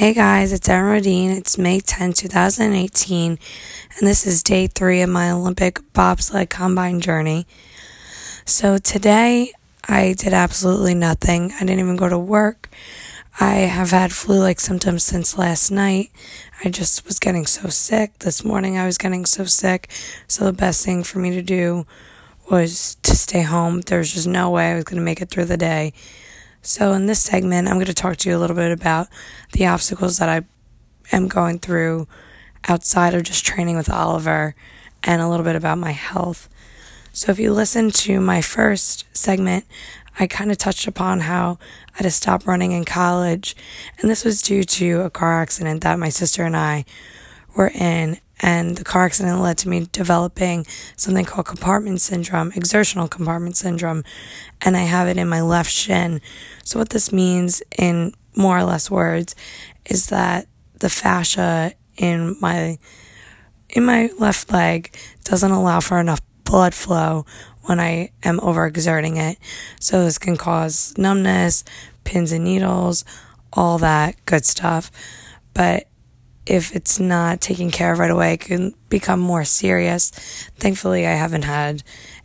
Hey guys, it's Erin Rodine. It's May 10, 2018, and this is day three of my Olympic bobsled combine journey. So today I did absolutely nothing. I didn't even go to work. I have had flu like symptoms since last night. I just was getting so sick. This morning I was getting so sick. So the best thing for me to do was to stay home. There was just no way I was going to make it through the day. So, in this segment, I'm going to talk to you a little bit about the obstacles that I am going through outside of just training with Oliver and a little bit about my health. So, if you listen to my first segment, I kind of touched upon how I had to stop running in college, and this was due to a car accident that my sister and I were in and the car accident led to me developing something called compartment syndrome, exertional compartment syndrome, and I have it in my left shin. So what this means in more or less words is that the fascia in my in my left leg doesn't allow for enough blood flow when I am overexerting it. So this can cause numbness, pins and needles, all that good stuff. But if it's not taken care of right away, it can become more serious. Thankfully, I haven't had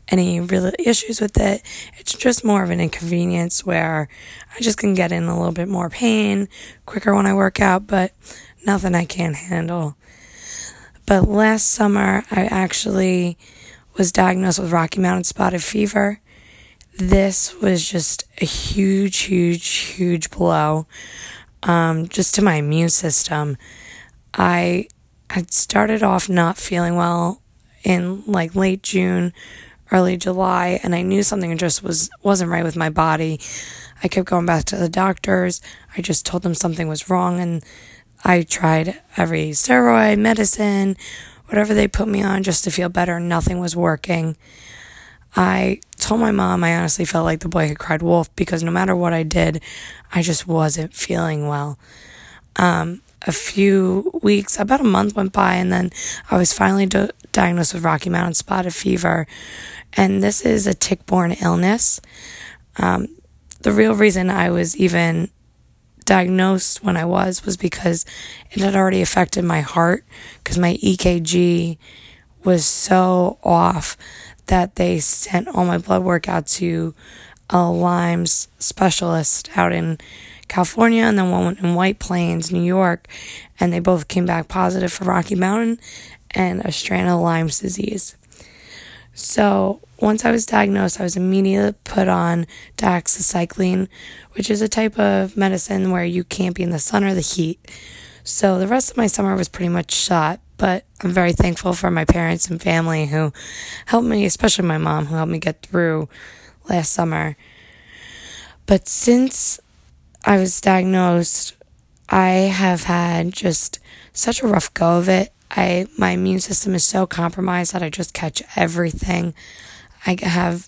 any real issues with it. It's just more of an inconvenience where I just can get in a little bit more pain quicker when I work out, but nothing I can't handle. But last summer, I actually was diagnosed with Rocky Mountain spotted fever. This was just a huge, huge, huge blow um, just to my immune system. I had started off not feeling well in like late June, early July, and I knew something just was wasn't right with my body. I kept going back to the doctors. I just told them something was wrong and I tried every steroid, medicine, whatever they put me on just to feel better. Nothing was working. I told my mom I honestly felt like the boy had cried wolf because no matter what I did, I just wasn't feeling well. Um, a few weeks, about a month went by, and then I was finally do- diagnosed with Rocky Mountain spotted fever. And this is a tick borne illness. Um, the real reason I was even diagnosed when I was was because it had already affected my heart because my EKG was so off that they sent all my blood work out to a Lyme's specialist out in California and then one went in White Plains, New York, and they both came back positive for Rocky Mountain and a strand of Lyme's disease. So once I was diagnosed, I was immediately put on doxycycline, which is a type of medicine where you can't be in the sun or the heat. So the rest of my summer was pretty much shot, but I'm very thankful for my parents and family who helped me, especially my mom, who helped me get through last summer. But since I was diagnosed, I have had just such a rough go of it. I my immune system is so compromised that I just catch everything. I have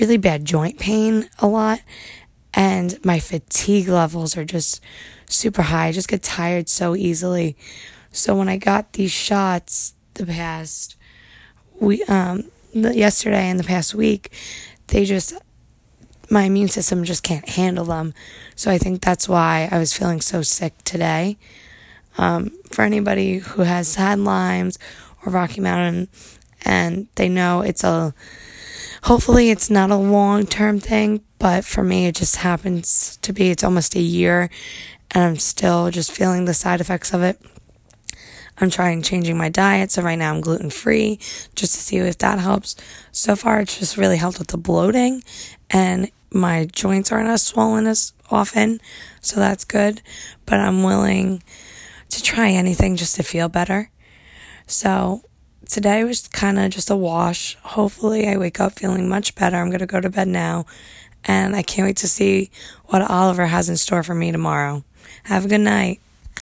really bad joint pain a lot and my fatigue levels are just super high. I just get tired so easily. So when I got these shots the past we um yesterday and the past week, they just my immune system just can't handle them. So I think that's why I was feeling so sick today. Um, for anybody who has had Lyme's or Rocky Mountain and they know it's a, hopefully it's not a long term thing, but for me it just happens to be, it's almost a year and I'm still just feeling the side effects of it. I'm trying changing my diet. So right now I'm gluten free just to see if that helps. So far, it's just really helped with the bloating and my joints aren't as swollen as often, so that's good. But I'm willing to try anything just to feel better. So today was kind of just a wash. Hopefully, I wake up feeling much better. I'm going to go to bed now, and I can't wait to see what Oliver has in store for me tomorrow. Have a good night.